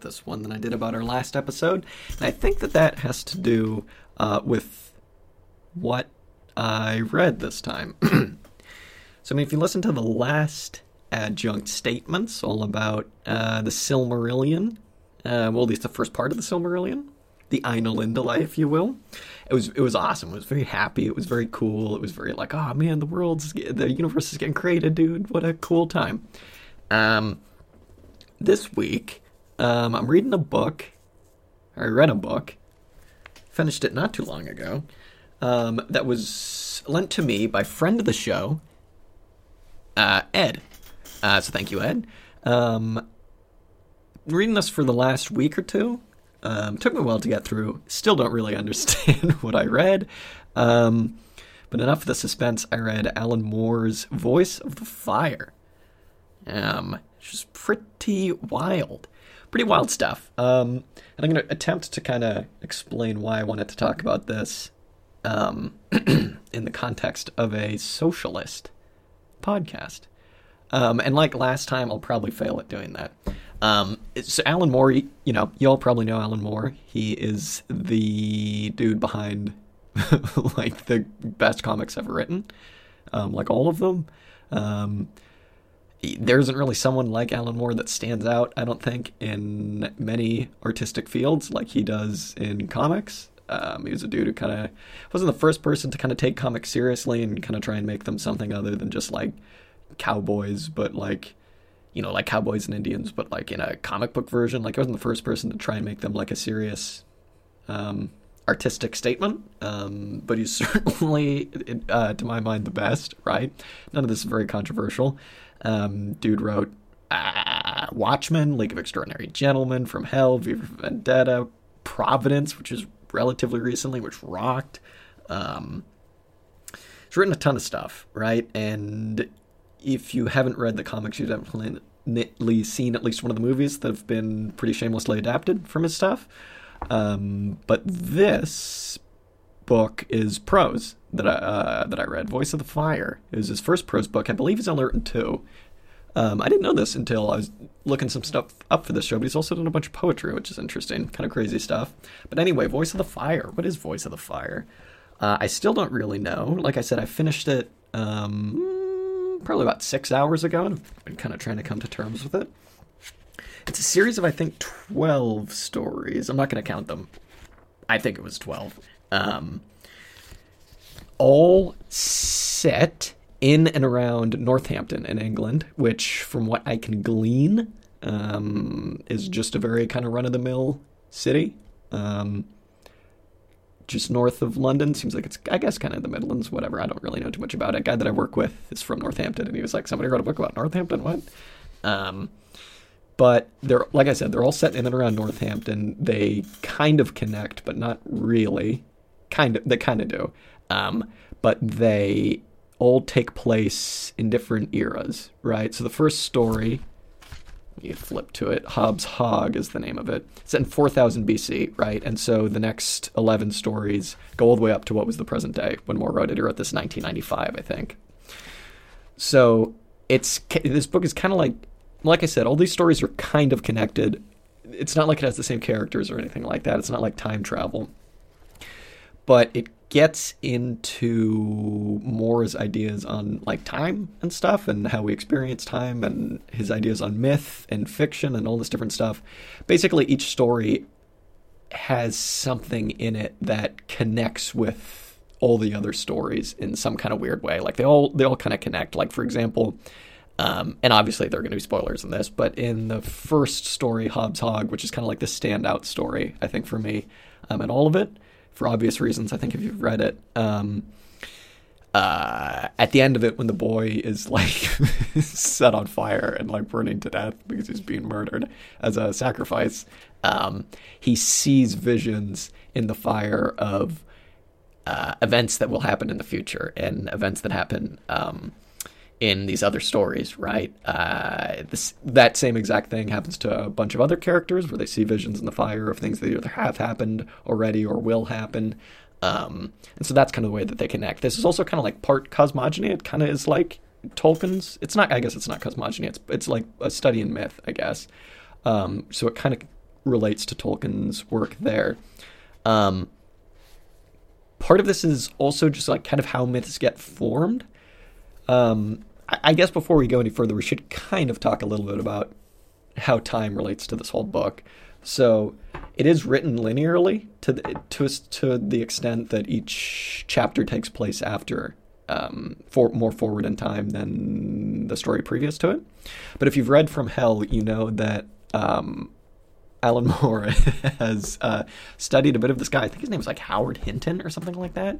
this one than I did about our last episode. And I think that that has to do uh, with what I read this time. so, I mean, if you listen to the last adjunct statements, all about uh, the Silmarillion, uh, well, at least the first part of the Silmarillion, the Ainulindalë, if you will. It was it was awesome. It was very happy. It was very cool. It was very like, oh man, the world's the universe is getting created, dude. What a cool time. Um, this week, um, I'm reading a book. I read a book, finished it not too long ago. Um, that was lent to me by friend of the show, uh, Ed. Uh, so thank you, Ed. Um, reading this for the last week or two. Um, took me a while to get through. Still don't really understand what I read. Um, but enough of the suspense. I read Alan Moore's Voice of the Fire. Um, which is pretty wild. Pretty wild stuff. Um, and I'm going to attempt to kind of explain why I wanted to talk about this um, in the context of a socialist podcast. Um, and like last time, I'll probably fail at doing that. Um, so Alan Moore, you know, you all probably know Alan Moore. He is the dude behind like the best comics ever written, um, like all of them. Um, there isn't really someone like Alan Moore that stands out, I don't think, in many artistic fields like he does in comics. Um, he was a dude who kind of wasn't the first person to kind of take comics seriously and kind of try and make them something other than just like cowboys, but like you know, like cowboys and Indians, but like in a comic book version. Like I wasn't the first person to try and make them like a serious um, artistic statement, um, but he's certainly, uh, to my mind, the best. Right? None of this is very controversial. Um, dude wrote uh, Watchmen, League of Extraordinary Gentlemen, From Hell, V for Vendetta, Providence, which is relatively recently, which rocked. Um, he's written a ton of stuff, right? And if you haven't read the comics, you've definitely seen at least one of the movies that have been pretty shamelessly adapted from his stuff. Um, but this book is prose that I uh, that I read. Voice of the Fire is his first prose book. I believe he's only written two. Um, I didn't know this until I was looking some stuff up for this show, but he's also done a bunch of poetry, which is interesting, kind of crazy stuff. But anyway, Voice of the Fire. What is Voice of the Fire? Uh, I still don't really know. Like I said, I finished it. Um, probably about six hours ago, and I've been kind of trying to come to terms with it. It's a series of, I think, 12 stories. I'm not going to count them. I think it was 12. Um, all set in and around Northampton in England, which, from what I can glean, um, is just a very kind of run of the mill city. Um, just north of London. Seems like it's, I guess, kind of the Midlands, whatever. I don't really know too much about it. A guy that I work with is from Northampton, and he was like, somebody wrote a book about Northampton? What? Um, but they're, like I said, they're all set in and around Northampton. They kind of connect, but not really. Kind of, they kind of do. Um, but they all take place in different eras, right? So the first story you flip to it. Hob's Hog is the name of it. It's in 4000 BC, right? And so the next 11 stories go all the way up to what was the present day when Moore wrote it. He wrote this in 1995, I think. So it's this book is kind of like, like I said, all these stories are kind of connected. It's not like it has the same characters or anything like that. It's not like time travel, but it gets into Moore's ideas on like time and stuff and how we experience time and his ideas on myth and fiction and all this different stuff. Basically, each story has something in it that connects with all the other stories in some kind of weird way. Like they all they all kind of connect. Like for example, um, and obviously there are going to be spoilers in this, but in the first story, Hob's Hog, which is kind of like the standout story, I think for me, um, and all of it for obvious reasons. I think if you've read it, um, uh, at the end of it, when the boy is like set on fire and like burning to death because he's being murdered as a sacrifice, um, he sees visions in the fire of uh, events that will happen in the future and events that happen um, in these other stories, right? Uh, this, that same exact thing happens to a bunch of other characters where they see visions in the fire of things that either have happened already or will happen. Um, and so that's kind of the way that they connect. This is also kind of like part cosmogony. It kind of is like Tolkien's. It's not. I guess it's not cosmogony. It's it's like a study in myth. I guess. Um, so it kind of relates to Tolkien's work there. Um, part of this is also just like kind of how myths get formed. Um, I, guess before we go any further, we should kind of talk a little bit about how time relates to this whole book. So it is written linearly to the, to to the extent that each chapter takes place after um, for more forward in time than the story previous to it. But if you've read From Hell, you know that um, Alan Moore has uh, studied a bit of this guy. I think his name was like Howard Hinton or something like that.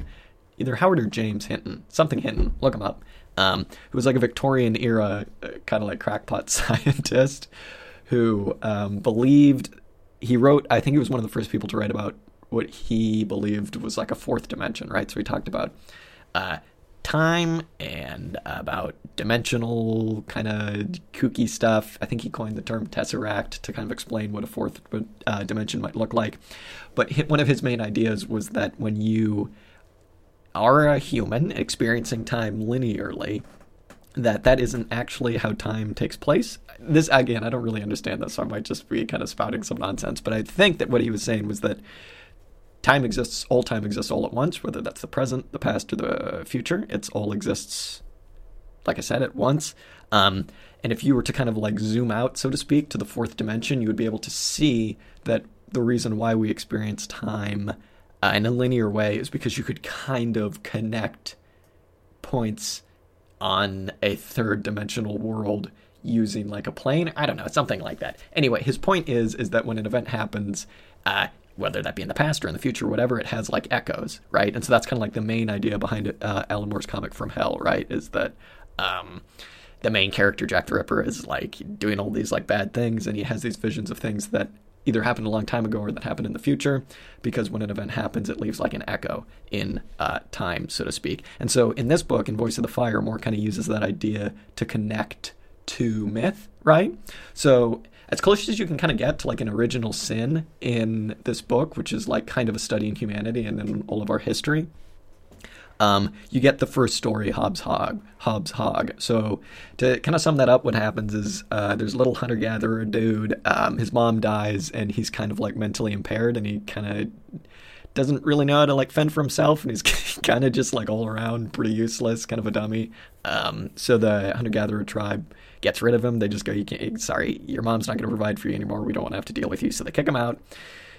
Either Howard or James Hinton, something Hinton. Look him up. Um, who was like a Victorian era uh, kind of like crackpot scientist who um, believed he wrote. I think he was one of the first people to write about what he believed was like a fourth dimension, right? So he talked about uh, time and about dimensional kind of kooky stuff. I think he coined the term tesseract to kind of explain what a fourth uh, dimension might look like. But one of his main ideas was that when you are a human experiencing time linearly, that that isn't actually how time takes place. This again, I don't really understand this, so I might just be kind of spouting some nonsense. But I think that what he was saying was that time exists, all time exists all at once, whether that's the present, the past, or the future. It's all exists, like I said, at once. Um, and if you were to kind of like zoom out, so to speak, to the fourth dimension, you would be able to see that the reason why we experience time uh, in a linear way is because you could kind of connect points on a third dimensional world using like a plane. I don't know, something like that. Anyway, his point is is that when an event happens, uh, whether that be in the past or in the future, whatever, it has like echoes, right? And so that's kind of like the main idea behind uh, Alan Moore's comic From Hell, right? Is that um, the main character Jack the Ripper is like doing all these like bad things, and he has these visions of things that either happened a long time ago or that happened in the future, because when an event happens, it leaves like an echo in uh, time, so to speak. And so in this book, in Voice of the Fire, Moore kind of uses that idea to connect to myth, right? So as close as you can kind of get to like an original sin in this book, which is like kind of a study in humanity and in all of our history. Um, you get the first story, Hob's Hog. Hob's Hog. So to kind of sum that up, what happens is uh, there's a little hunter gatherer dude. Um, his mom dies, and he's kind of like mentally impaired, and he kind of doesn't really know how to like fend for himself, and he's kind of just like all around pretty useless, kind of a dummy. Um, so the hunter gatherer tribe gets rid of him. They just go, "You can't. Sorry, your mom's not going to provide for you anymore. We don't want to have to deal with you." So they kick him out.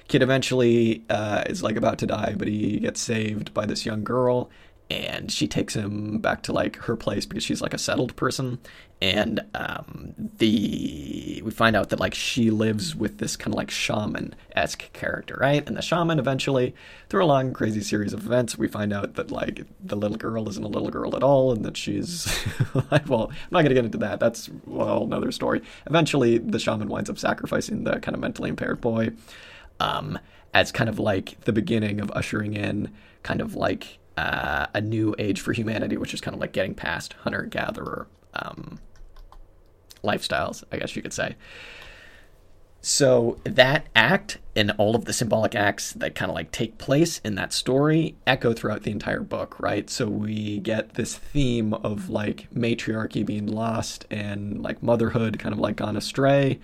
Kid eventually uh, is like about to die, but he gets saved by this young girl, and she takes him back to like her place because she's like a settled person. And um, the we find out that like she lives with this kind of like shaman-esque character right? And the shaman eventually through a long crazy series of events we find out that like the little girl isn't a little girl at all and that she's well i'm not going to get into that. That's well another story. Eventually the shaman winds up sacrificing the kind of mentally impaired boy um, as kind of like the beginning of ushering in kind of like uh, a new age for humanity, which is kind of like getting past hunter gatherer um, lifestyles, I guess you could say. So that act and all of the symbolic acts that kind of like take place in that story echo throughout the entire book, right? So we get this theme of like matriarchy being lost and like motherhood kind of like gone astray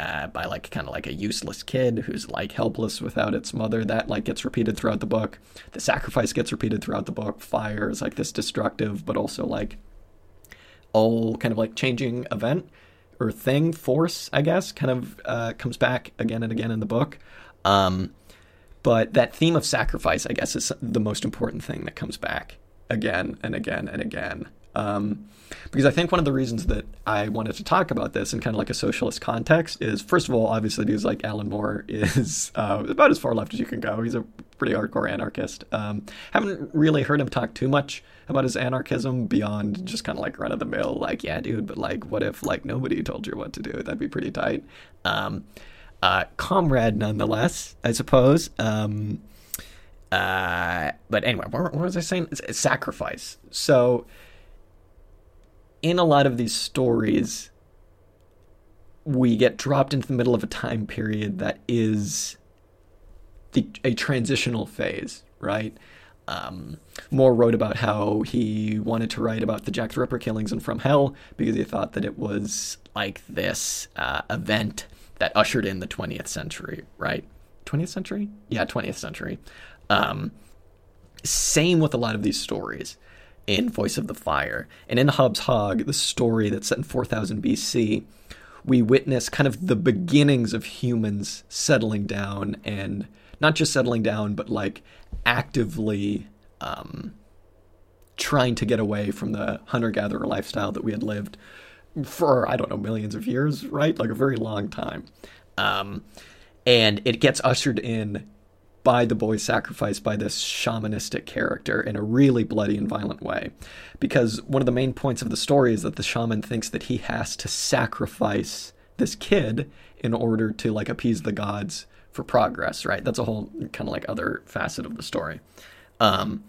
uh, by like kind of like a useless kid who's like helpless without its mother. That like gets repeated throughout the book. The sacrifice gets repeated throughout the book. Fire is like this destructive, but also like all kind of like changing event or thing, force, I guess, kind of uh, comes back again and again in the book. Um, but that theme of sacrifice, I guess, is the most important thing that comes back again and again and again. Um, because I think one of the reasons that I wanted to talk about this in kind of like a socialist context is, first of all, obviously, dudes like Alan Moore is uh, about as far left as you can go. He's a pretty hardcore anarchist. Um, haven't really heard him talk too much about his anarchism beyond just kind of like run of the mill, like, yeah, dude, but like, what if like nobody told you what to do? That'd be pretty tight. Um, uh, comrade, nonetheless, I suppose. Um, uh, but anyway, what, what was I saying? It's, it's sacrifice. So in a lot of these stories, we get dropped into the middle of a time period that is the, a transitional phase, right? Um, Moore wrote about how he wanted to write about the Jack the Ripper killings and From Hell because he thought that it was like this uh, event that ushered in the 20th century, right? 20th century? Yeah, 20th century. Um, same with a lot of these stories in Voice of the Fire. And in Hob's Hog, the story that's set in 4000 BC, we witness kind of the beginnings of humans settling down and not just settling down, but like actively um, trying to get away from the hunter gatherer lifestyle that we had lived for, I don't know, millions of years, right? Like a very long time. Um, and it gets ushered in by the boy's sacrifice by this shamanistic character in a really bloody and violent way. Because one of the main points of the story is that the shaman thinks that he has to sacrifice this kid in order to like appease the gods for progress, right? That's a whole kind of like other facet of the story. Um,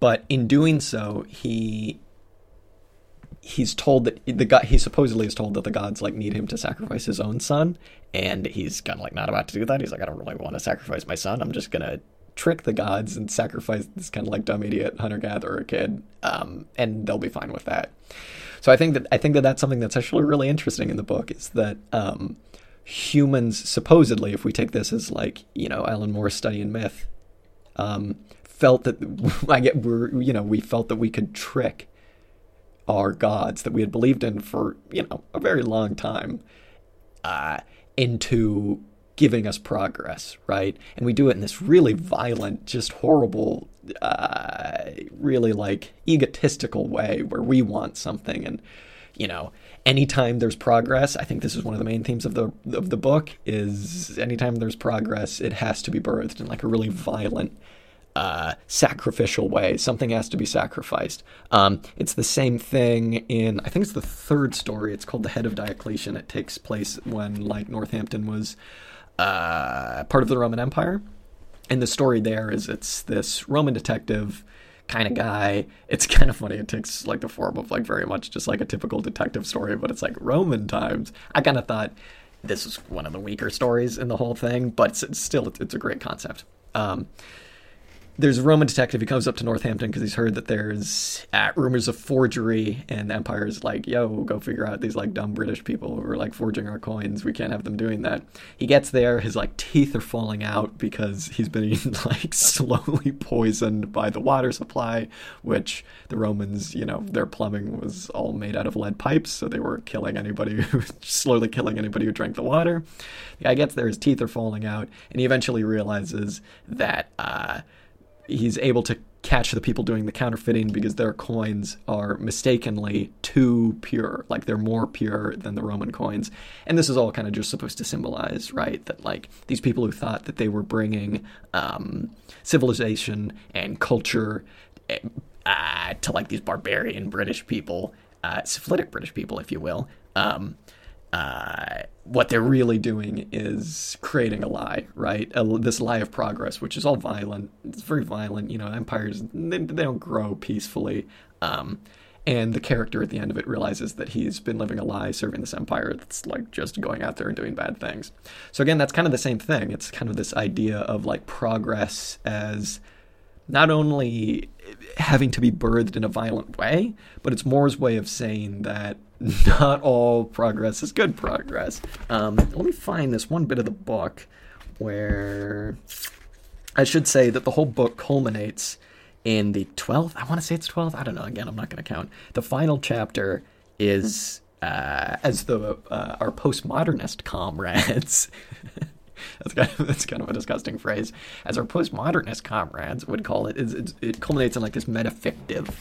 but in doing so, he he's told that the guy he supposedly is told that the gods like need him to sacrifice his own son and he's kind of like not about to do that. He's like i don't really want to sacrifice my son. I'm just gonna trick the gods and sacrifice this kind of like dumb idiot hunter gatherer kid um, and they'll be fine with that. So i think that i think that that's something that's actually really interesting in the book is that um, humans supposedly if we take this as like you know alan moore's study in myth um, felt that i get we're you know we felt that we could trick our gods that we had believed in for you know a very long time uh, into giving us progress, right? And we do it in this really violent, just horrible, uh, really like egotistical way where we want something and you know anytime there's progress i think this is one of the main themes of the of the book is anytime there's progress it has to be birthed in like a really violent uh, sacrificial way. Something has to be sacrificed. Um, it's the same thing in, I think it's the third story. It's called The Head of Diocletian. It takes place when, like, Northampton was uh, part of the Roman Empire. And the story there is it's this Roman detective kind of guy. It's kind of funny. It takes like the form of like very much just like a typical detective story, but it's like Roman times. I kind of thought this was one of the weaker stories in the whole thing, but it's, it's still it's a great concept. Um, there's a Roman detective. He comes up to Northampton because he's heard that there's uh, rumors of forgery, and the Empire's like, "Yo, go figure out these like dumb British people who are like forging our coins. We can't have them doing that." He gets there, his like teeth are falling out because he's been like slowly poisoned by the water supply, which the Romans, you know, their plumbing was all made out of lead pipes, so they were killing anybody who slowly killing anybody who drank the water. The guy gets there, his teeth are falling out, and he eventually realizes that. Uh, he's able to catch the people doing the counterfeiting because their coins are mistakenly too pure. Like they're more pure than the roman coins. And this is all kind of just supposed to symbolize right that like these people who thought that they were bringing um, civilization and culture uh, to like these barbarian british people uh, syphilitic british people if you will um, what they're really doing is creating a lie, right? A, this lie of progress, which is all violent. It's very violent. You know, empires they, they don't grow peacefully. Um, and the character at the end of it realizes that he's been living a lie, serving this empire that's like just going out there and doing bad things. So again, that's kind of the same thing. It's kind of this idea of like progress as not only having to be birthed in a violent way, but it's Moore's way of saying that not all progress is good progress. Um, let me find this one bit of the book where I should say that the whole book culminates in the 12th. I want to say it's 12th. I don't know. Again, I'm not going to count. The final chapter is uh, as the uh, our postmodernist comrades. that's kind of that's kind of a disgusting phrase. As our postmodernist comrades would call it, it, it culminates in like this metafictive.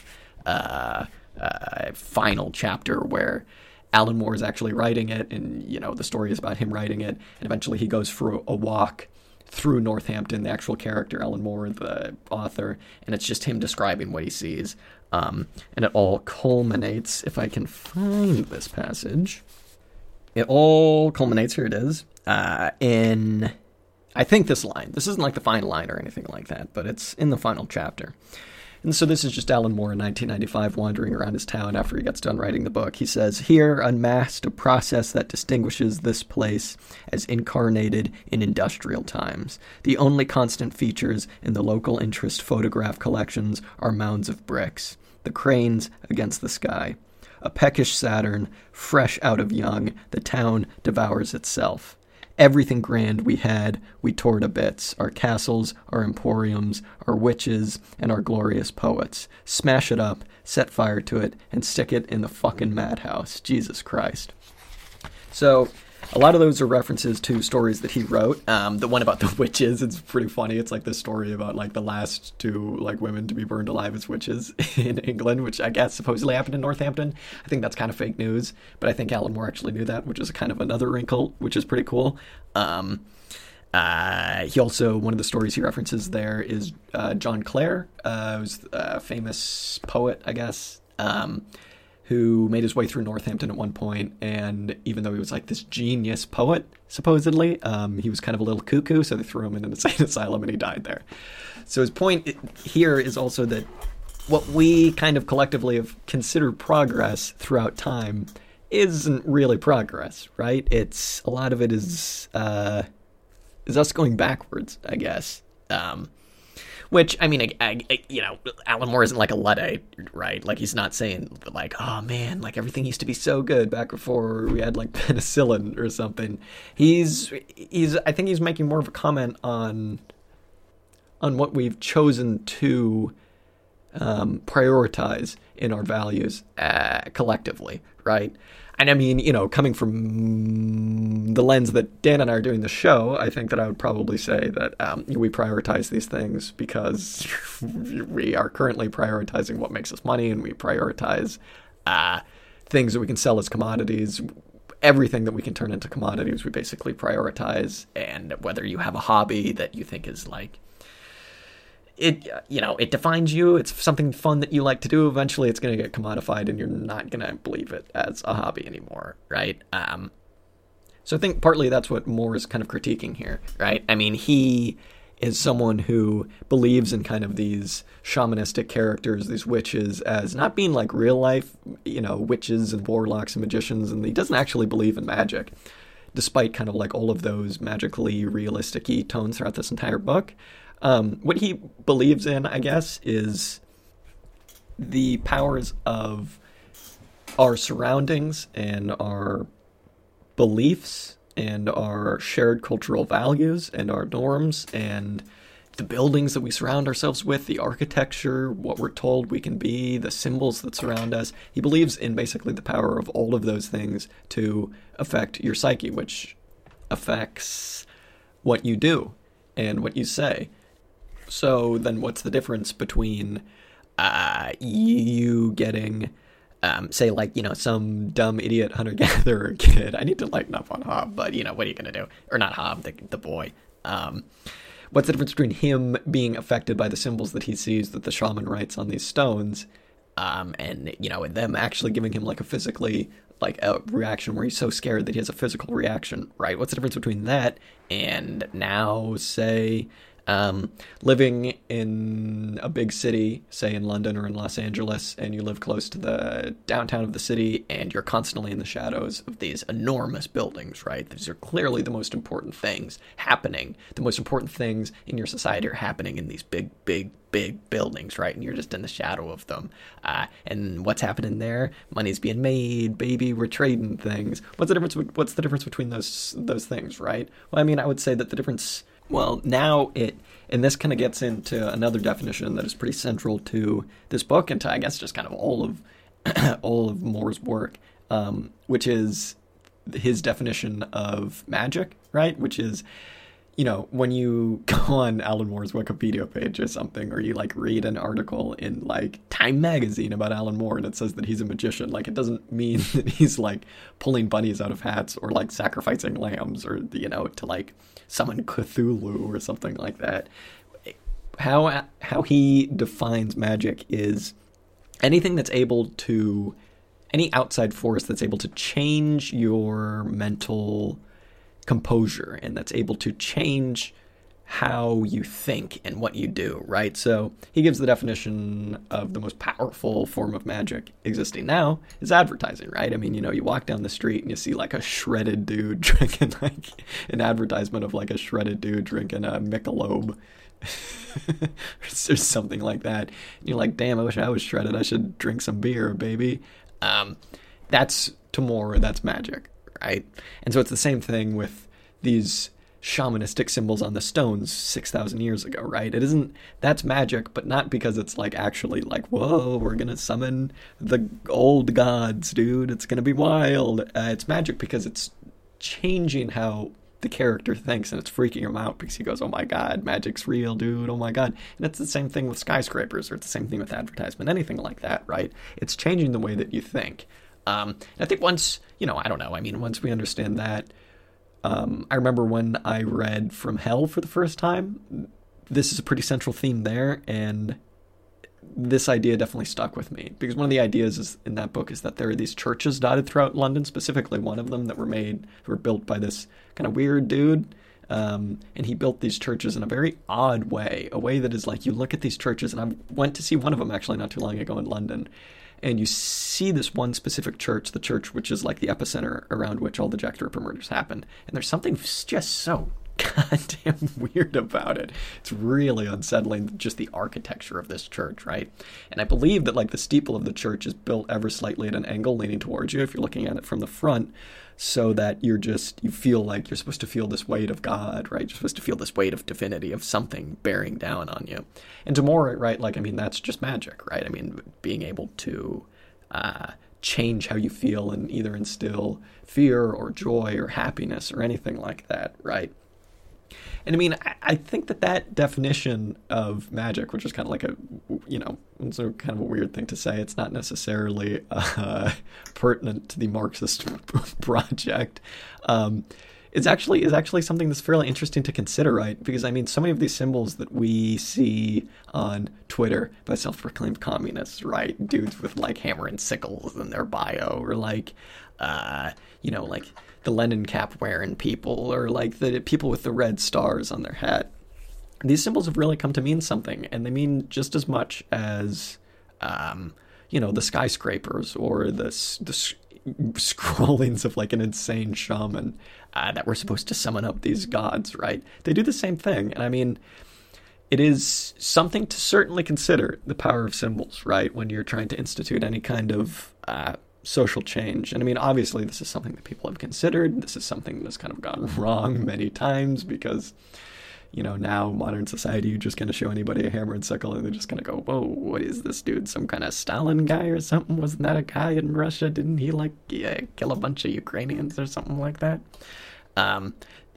Uh, uh, final chapter where Alan Moore is actually writing it, and you know the story is about him writing it, and eventually he goes for a walk through Northampton, the actual character Alan Moore, the author, and it's just him describing what he sees, um, and it all culminates. If I can find this passage, it all culminates. Here it is uh, in. I think this line. This isn't like the final line or anything like that, but it's in the final chapter. And so this is just Alan Moore in 1995 wandering around his town after he gets done writing the book. He says, Here unmasked a process that distinguishes this place as incarnated in industrial times. The only constant features in the local interest photograph collections are mounds of bricks, the cranes against the sky. A peckish Saturn, fresh out of young, the town devours itself. Everything grand we had, we tore to bits our castles, our emporiums, our witches, and our glorious poets. Smash it up, set fire to it, and stick it in the fucking madhouse. Jesus Christ. So, a lot of those are references to stories that he wrote. Um, the one about the witches, it's pretty funny. It's like this story about like the last two like women to be burned alive as witches in England, which I guess supposedly happened in Northampton. I think that's kind of fake news, but I think Alan Moore actually knew that, which is kind of another wrinkle, which is pretty cool. Um, uh, he also one of the stories he references there is uh, John Clare, uh, who's a famous poet, I guess. Um, who made his way through Northampton at one point, and even though he was like this genius poet, supposedly, um, he was kind of a little cuckoo, so they threw him in an insane asylum and he died there. So his point here is also that what we kind of collectively have considered progress throughout time isn't really progress, right? It's a lot of it is uh, is us going backwards, I guess. Um, which I mean, I, I, you know, Alan Moore isn't like a luddite, right? Like he's not saying like, oh man, like everything used to be so good back before we had like penicillin or something. He's he's I think he's making more of a comment on on what we've chosen to um, prioritize in our values uh, collectively, right? And I mean, you know, coming from the lens that Dan and I are doing the show, I think that I would probably say that um, we prioritize these things because we are currently prioritizing what makes us money and we prioritize uh, things that we can sell as commodities. Everything that we can turn into commodities, we basically prioritize. And whether you have a hobby that you think is like it you know it defines you. It's something fun that you like to do. Eventually it's going to get commodified and you're not going to believe it as a hobby anymore right? Um so i think partly that's what moore is kind of critiquing here right? I mean he is someone who believes in kind of these shamanistic characters these witches as not being like real life you know witches and warlocks and magicians and he doesn't actually believe in magic despite kind of like all of those magically realistic tones throughout this entire book um, what he believes in, I guess, is the powers of our surroundings and our beliefs and our shared cultural values and our norms and the buildings that we surround ourselves with, the architecture, what we're told we can be, the symbols that surround us. He believes in basically the power of all of those things to affect your psyche, which affects what you do and what you say. So then, what's the difference between uh, you getting, um, say, like you know, some dumb idiot hunter gatherer kid? I need to lighten up on Hob, but you know, what are you gonna do? Or not Hob, the the boy. Um, what's the difference between him being affected by the symbols that he sees that the shaman writes on these stones, um, and you know, them actually giving him like a physically like a reaction where he's so scared that he has a physical reaction, right? What's the difference between that and now, say, um, living in a big city, say in London or in Los Angeles, and you live close to the downtown of the city, and you're constantly in the shadows of these enormous buildings, right? These are clearly the most important things happening. The most important things in your society are happening in these big, big, big buildings, right? And you're just in the shadow of them. Uh, and what's happening there? Money's being made, baby. We're trading things. What's the difference? What's the difference between those those things, right? Well, I mean, I would say that the difference well, now it, and this kind of gets into another definition that is pretty central to this book and to, I guess, just kind of all of all of Moore's work, um, which is his definition of magic, right? Which is you know, when you go on Alan Moore's Wikipedia page or something, or you like read an article in like Time Magazine about Alan Moore and it says that he's a magician, like it doesn't mean that he's like pulling bunnies out of hats or like sacrificing lambs or, you know, to like summon Cthulhu or something like that. How, how he defines magic is anything that's able to, any outside force that's able to change your mental composure and that's able to change how you think and what you do, right? So he gives the definition of the most powerful form of magic existing now is advertising, right? I mean, you know, you walk down the street and you see like a shredded dude drinking like an advertisement of like a shredded dude drinking a Michelob or something like that. And you're like, damn, I wish I was shredded. I should drink some beer, baby. Um, that's to Moore, that's magic, right? And so it's the same thing with these shamanistic symbols on the stones 6000 years ago right? It isn't that's magic but not because it's like actually like whoa we're gonna summon the old gods dude. It's gonna be wild. Uh, it's magic because it's changing how the character thinks and it's freaking him out because he goes oh my god magic's real dude. Oh my god. And it's the same thing with skyscrapers or it's the same thing with advertisement anything like that right? It's changing the way that you think um, i think once you know i don't know i mean once we understand that um, I remember when I read From Hell for the first time. This is a pretty central theme there, and this idea definitely stuck with me because one of the ideas is, in that book is that there are these churches dotted throughout London, specifically one of them that were made, were built by this kind of weird dude. Um, and he built these churches in a very odd way, a way that is like you look at these churches, and I went to see one of them actually not too long ago in London, and you see this one specific church, the church which is like the epicenter around which all the Jack the Ripper murders happened. And there's something just so goddamn weird about it. It's really unsettling, just the architecture of this church, right? And I believe that like the steeple of the church is built ever slightly at an angle leaning towards you if you're looking at it from the front so that you're just you feel like you're supposed to feel this weight of God, right? You're supposed to feel this weight of divinity of something bearing down on you. And to Moore, right? Like I mean, that's just magic, right? I mean, being able to uh, change how you feel and either instill fear or joy or happiness or anything like that, right? And I mean, I, think that that definition of magic, which is kind of like a, you know, it's a kind of a weird thing to say. It's not necessarily uh, pertinent to the Marxist project. Um, it's actually is actually something that's fairly interesting to consider, right? Because I mean, so many of these symbols that we see on Twitter by self-proclaimed communists, right? Dudes with like hammer and sickles in their bio, or like, uh, you know, like the Lenin cap wearing people or like the people with the red stars on their hat. These symbols have really come to mean something, and they mean just as much as, um, you know, the skyscrapers or the, the scrollings of like an insane shaman uh, that were supposed to summon up these gods, right? They do the same thing, and I mean, it is something to certainly consider the power of symbols, right? When you're trying to institute any kind of uh, social change. And I mean, obviously, this is something that people have considered. This is something that's kind of gone wrong many times because, you know, now modern society, you just kind of show anybody a hammer and sickle and they're just going to go, whoa, what is this dude? Some kind of Stalin guy or something? Wasn't that a guy in Russia? Didn't he, like, yeah, kill a bunch of Ukrainians or something like that? Um,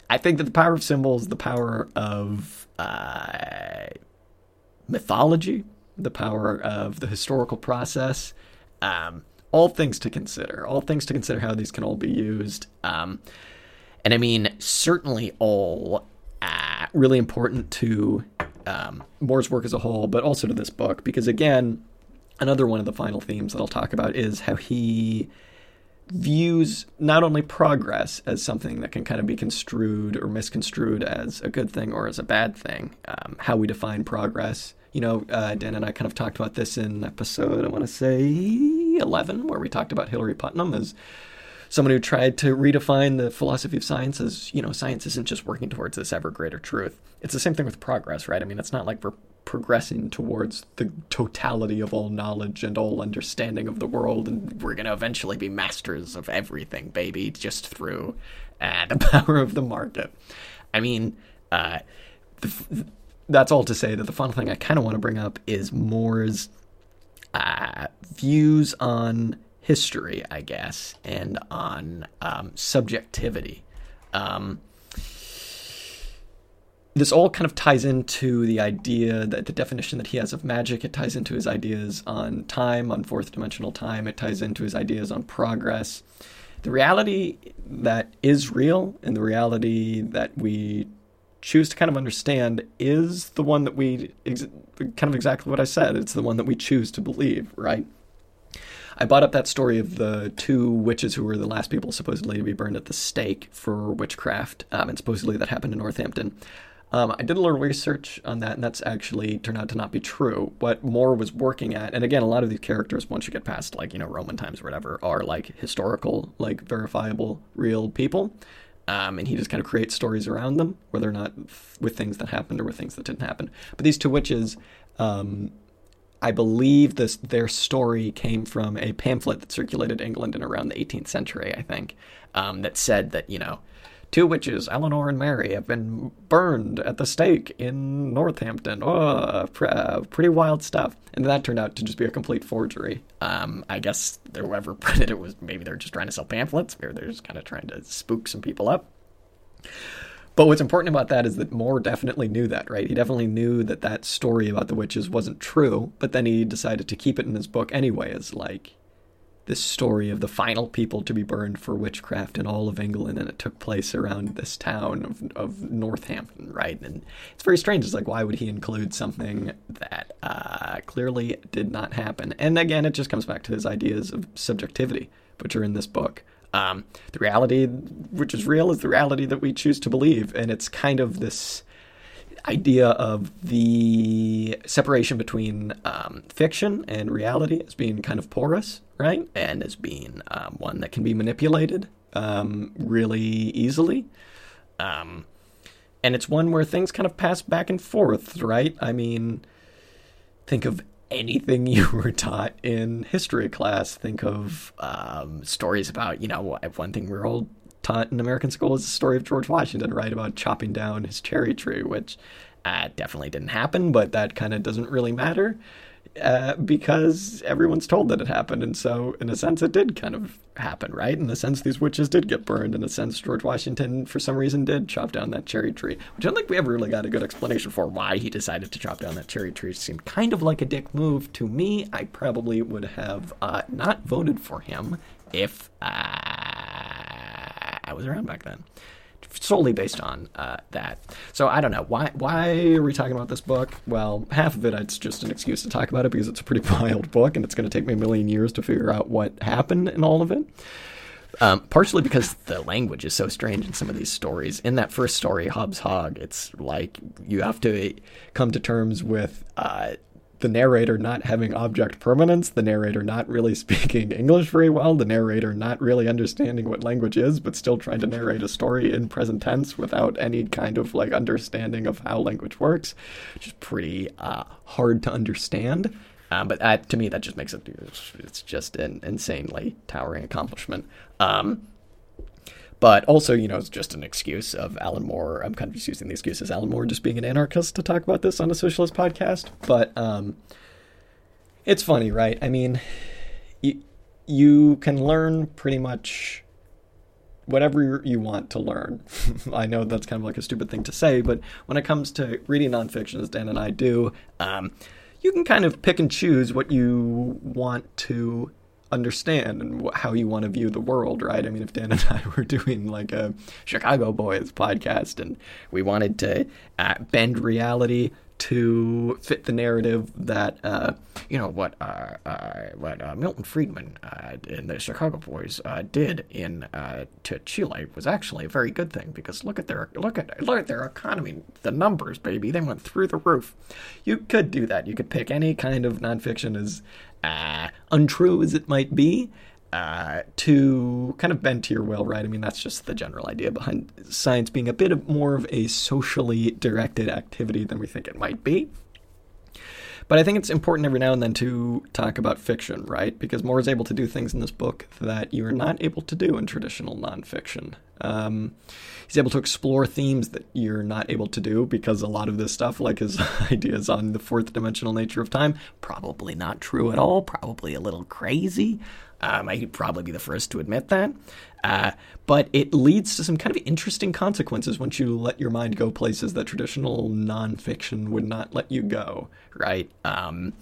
I think that the power of symbols, the power of uh, mythology, the power of the historical process, um, all things to consider. All things to consider how these can all be used. Um, and I mean, certainly all uh, really important to um, Moore's work as a whole, but also to this book, because again, another one of the final themes that I'll talk about is how he views not only progress as something that can kind of be construed or misconstrued as a good thing or as a bad thing, um, how we define progress. You know, uh, Dan and I kind of talked about this in episode, I want to say 11, where we talked about Hilary Putnam as someone who tried to redefine the philosophy of science as, you know, science isn't just working towards this ever greater truth. It's the same thing with progress, right? I mean, it's not like we're progressing towards the totality of all knowledge and all understanding of the world, and we're going to eventually be masters of everything, baby, just through uh, the power of the market. I mean, uh, the, that's all to say that the final thing I kind of want to bring up is Moore's uh, views on history, I guess, and on um, subjectivity. Um, this all kind of ties into the idea that the definition that he has of magic. It ties into his ideas on time, on fourth dimensional time. It ties into his ideas on progress. The reality that is real and the reality that we choose to kind of understand is the one that we ex- kind of exactly what I said. It's the one that we choose to believe, right? I brought up that story of the two witches who were the last people supposedly to be burned at the stake for witchcraft, um, and supposedly that happened in Northampton. Um, I did a little research on that, and that's actually turned out to not be true. What Moore was working at, and again, a lot of these characters, once you get past like you know Roman times or whatever, are like historical, like verifiable, real people. Um, and he just kind of creates stories around them, whether or not with things that happened or with things that didn't happen. But these two witches, um, I believe this their story came from a pamphlet that circulated England in around the 18th century, I think, um, that said that you know two witches, Eleanor and Mary, have been burned at the stake in Northampton. Oh, uh, pretty wild stuff. And that turned out to just be a complete forgery. Um, I guess whoever printed it was maybe they're just trying to sell pamphlets, or they're just kind of trying to spook some people up. But what's important about that is that Moore definitely knew that, right? He definitely knew that that story about the witches wasn't true, but then he decided to keep it in his book anyway as like this story of the final people to be burned for witchcraft in all of England, and it took place around this town of, of Northampton, right? And it's very strange. It's like, why would he include something that uh, clearly did not happen? And again, it just comes back to his ideas of subjectivity, which are in this book. Um, the reality, which is real, is the reality that we choose to believe, and it's kind of this idea of the separation between um, fiction and reality as being kind of porous, right? And as being um, one that can be manipulated um, really easily. Um, and it's one where things kind of pass back and forth, right? I mean, think of anything you were taught in history class. Think of um, stories about, you know, one thing we're all taught in American school is the story of George Washington, right? About chopping down his cherry tree, which uh, definitely didn't happen, but that kind of doesn't really matter. Uh, because everyone's told that it happened, and so in a sense, it did kind of happen, right? In a sense, these witches did get burned. In a sense, George Washington, for some reason, did chop down that cherry tree, which I don't think we ever really got a good explanation for why he decided to chop down that cherry tree. It seemed kind of like a dick move to me. I probably would have uh, not voted for him if uh, I was around back then. Solely based on uh, that. So I don't know why. Why are we talking about this book? Well, half of it it's just an excuse to talk about it because it's a pretty wild book, and it's going to take me a million years to figure out what happened in all of it. Um, partially because the language is so strange in some of these stories. In that first story, Hob's Hog, it's like you have to come to terms with uh, the narrator not having object permanence, the narrator not really speaking English very well, the narrator not really understanding what language is, but still trying to narrate a story in present tense without any kind of like understanding of how language works, which is pretty uh, hard to understand. Um, but to me, that just makes it it's just an insanely towering accomplishment. Um, but also, you know, it's just an excuse of Alan Moore. I'm kind of just using the excuse as Alan Moore just being an anarchist to talk about this on a socialist podcast. But um, it's funny, right? I mean, you, you can learn pretty much whatever you want to learn. I know that's kind of like a stupid thing to say, but when it comes to reading nonfiction, as Dan and I do, um, you can kind of pick and choose what you want to understand and how you want to view the world, right? I mean, if Dan and I were doing like a Chicago Boys podcast and we wanted to uh, bend reality to fit the narrative that uh, you know what uh, uh, what uh, Milton Friedman and uh, the Chicago Boys uh, did in to Chile was actually a very good thing because look at their look at look at their economy, the numbers, baby, they went through the roof. You could do that. You could pick any kind of nonfiction as untrue as it might be, uh, to kind of bend to your will, right? I mean, that's just the general idea behind science being a bit of more of a socially directed activity than we think it might be. But I think it's important every now and then to talk about fiction, right? Because Moore is able to do things in this book that you are not able to do in traditional nonfiction. Um, he's able to explore themes that you're not able to do because a lot of this stuff, like his ideas on the fourth dimensional nature of time, probably not true at all, probably a little crazy. Um, I'd probably be the first to admit that. Uh, but it leads to some kind of interesting consequences once you let your mind go places that traditional nonfiction would not let you go, right? Um,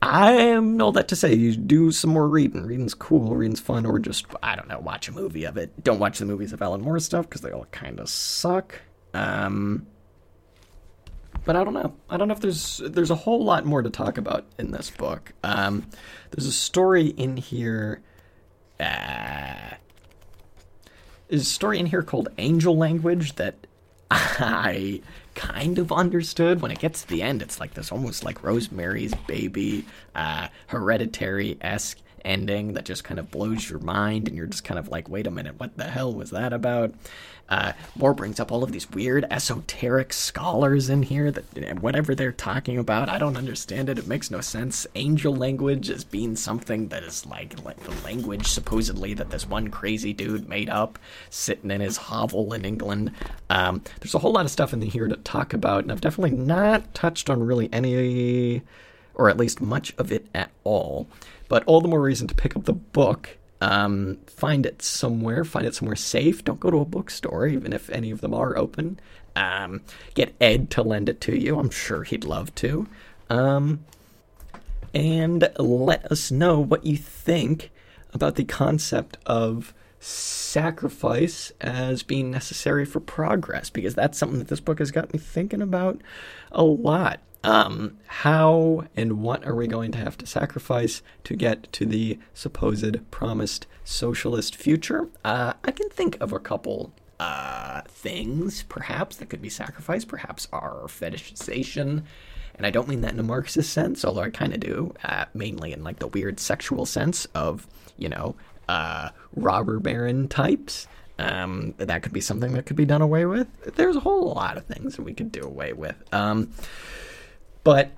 I am all that to say. You do some more reading. Reading's cool. Reading's fun. Or just, I don't know, watch a movie of it. Don't watch the movies of Alan Moore stuff because they all kind of suck. Um, but I don't know. I don't know if there's there's a whole lot more to talk about in this book. Um, there's a story in here. Uh, there's a story in here called Angel Language that I kind of understood. When it gets to the end, it's like this almost like Rosemary's Baby, uh, hereditary esque ending that just kind of blows your mind, and you're just kind of like, wait a minute, what the hell was that about? Uh, Moore brings up all of these weird esoteric scholars in here that whatever they're talking about, I don't understand it. It makes no sense. Angel language as being something that is like like the language supposedly that this one crazy dude made up sitting in his hovel in England. Um, there's a whole lot of stuff in here to talk about, and I've definitely not touched on really any, or at least much of it at all. But all the more reason to pick up the book um, find it somewhere, find it somewhere safe. Don't go to a bookstore, even if any of them are open. Um, get Ed to lend it to you. I'm sure he'd love to. Um, and let us know what you think about the concept of sacrifice as being necessary for progress, because that's something that this book has got me thinking about a lot. Um, how and what are we going to have to sacrifice to get to the supposed promised socialist future? Uh, I can think of a couple uh, things, perhaps, that could be sacrificed. Perhaps our fetishization. And I don't mean that in a Marxist sense, although I kind of do, uh, mainly in like the weird sexual sense of, you know, uh, robber baron types. Um, that could be something that could be done away with. There's a whole lot of things that we could do away with. Um, but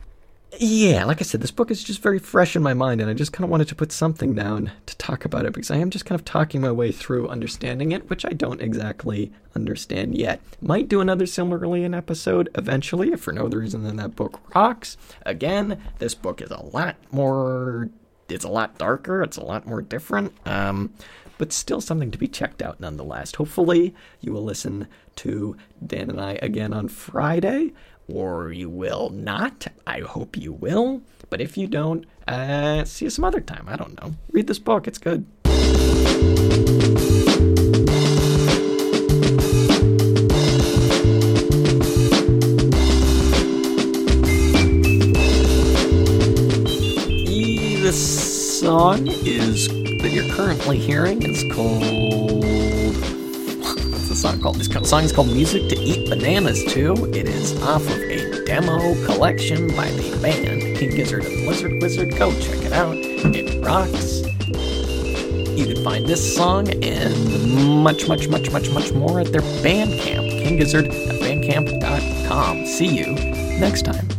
yeah, like I said, this book is just very fresh in my mind, and I just kind of wanted to put something down to talk about it because I am just kind of talking my way through understanding it, which I don't exactly understand yet. Might do another similarly Silmarillion episode eventually, if for no other reason than that book rocks. Again, this book is a lot more. It's a lot darker. It's a lot more different. Um, but still something to be checked out nonetheless. Hopefully, you will listen to Dan and I again on Friday or you will not. I hope you will. But if you don't, uh, see you some other time. I don't know. Read this book, it's good. The song is that you're currently hearing is called song called? This song is called Music to Eat Bananas To. It is off of a demo collection by the band King Gizzard and Lizard Wizard. Go check it out. It rocks. You can find this song and much, much, much, much, much more at their Bandcamp, kinggizzard bandcamp.com. See you next time.